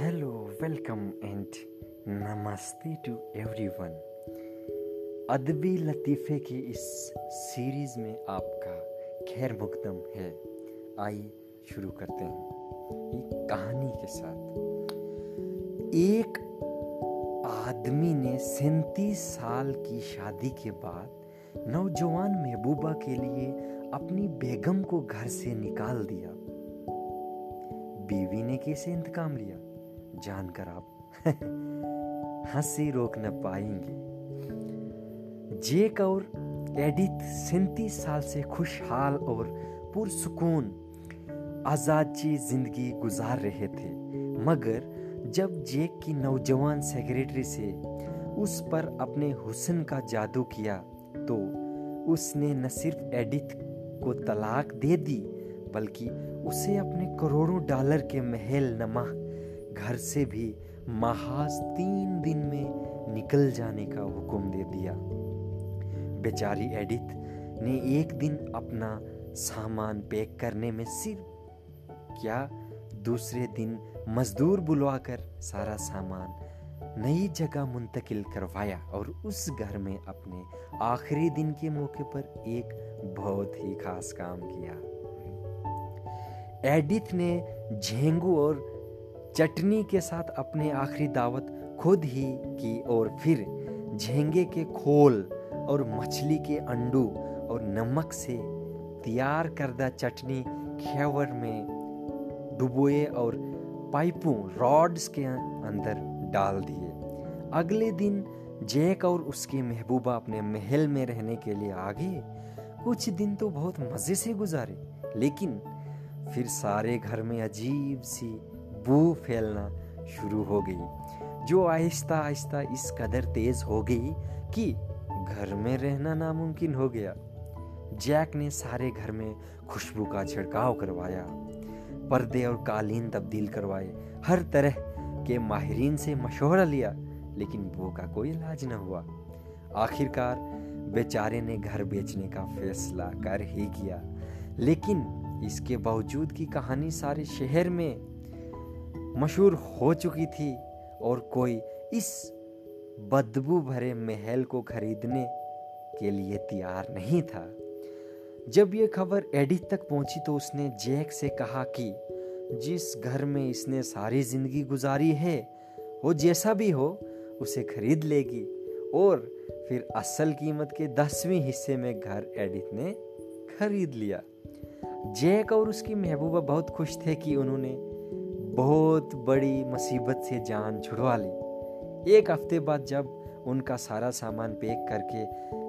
Welcome and namaste to everyone ادبی لطیفے کی اس سیریز میں آپ کا خیر مقدم ہے آئیے شروع کرتے ہیں ایک کہانی کے ساتھ ایک آدمی نے سینتیس سال کی شادی کے بعد نوجوان محبوبہ کے لیے اپنی بیگم کو گھر سے نکال دیا بیوی نے کیسے انتقام لیا جان کر آپ ہنسی روک نہ پائیں گے جیک اور ایڈیت سینتیس سال سے خوشحال اور پرسکون آزادی زندگی گزار رہے تھے مگر جب جیک کی نوجوان سیکریٹری سے اس پر اپنے حسن کا جادو کیا تو اس نے نہ صرف ایڈیت کو طلاق دے دی بلکہ اسے اپنے کروڑوں ڈالر کے محل نما گھر سے بھی محاذ تین دن میں نکل جانے کا حکم دے دیا۔ بیچاری ایڈت نے ایک دن اپنا سامان پیک کرنے میں صرف کیا، دوسرے دن مزدور بلوا کر سارا سامان نئی جگہ منتقل کروایا اور اس گھر میں اپنے آخری دن کے موقع پر ایک بہت ہی خاص کام کیا۔ ایڈیت نے جھینگو اور چٹنی کے ساتھ اپنے آخری دعوت خود ہی کی اور پھر جھینگے کے کھول اور مچھلی کے انڈو اور نمک سے تیار کردہ چٹنی کھیور میں ڈبوئے اور پائپوں راڈز کے اندر ڈال دیے۔ اگلے دن جیک اور اس کی محبوبہ اپنے محل میں رہنے کے لیے آگے کچھ دن تو بہت مزے سے گزارے، لیکن پھر سارے گھر میں عجیب سی بو پھیلنا شروع ہو گئی۔ جو آہستہ آہستہ اس قدر تیز ہو گئی کہ گھر میں رہنا ناممکن ہو گیا۔ جیک نے سارے گھر میں خوشبو کا چھڑکاؤ کروایا۔ پردے اور قالین تبدیل کروائے۔ ہر طرح کے ماہرین سے مشورہ لیا، لیکن بو کا کوئی علاج نہ ہوا۔ آخر کار بیچارے نے گھر بیچنے کا فیصلہ کر ہی کیا۔ لیکن اس کے باوجود کی کہانی سارے شہر میں مشہور ہو چکی تھی اور کوئی اس بدبو بھرے محل کو خریدنے کے لیے تیار نہیں تھا۔ جب یہ خبر ایڈی تک پہنچی تو اس نے جیک سے کہا کہ جس گھر میں اس نے ساری زندگی گزاری ہے، وہ جیسا بھی ہو، اسے خرید لے گی۔ اور پھر اصل قیمت کے دسویں حصے میں گھر ایڈیت نے خرید لیا۔ جیک اور اس کی محبوبہ بہت خوش تھے کہ انہوں نے بہت بڑی مصیبت سے جان چھڑوا لی۔ ایک ہفتے بعد جب ان کا سارا سامان پیک کر کے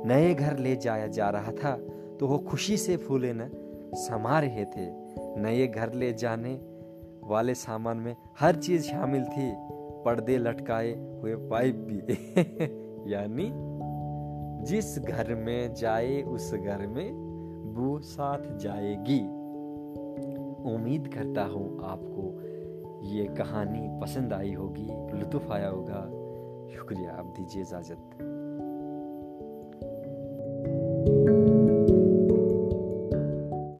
نئے گھر لے جایا جا رہا تھا، تو وہ خوشی سے پھولے نہ سما رہے تھے۔ نئے گھر لے جانے والے سامان میں ہر چیز شامل تھی۔ پردے لٹکائے ہوئے پائپ بھی۔ یعنی جس گھر میں جائے اس گھر میں بو ساتھ جائے گی۔ امید کرتا ہوں آپ کو یہ کہانی پسند آئی ہوگی لطف آیا ہوگا۔ شکریہ آپ دیجیے اجازت۔